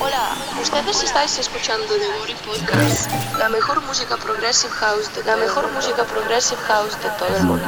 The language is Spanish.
Hola, ustedes estáis escuchando The Body Podcast, la mejor música progressive house, de, la mejor música progressive house de todo el mundo.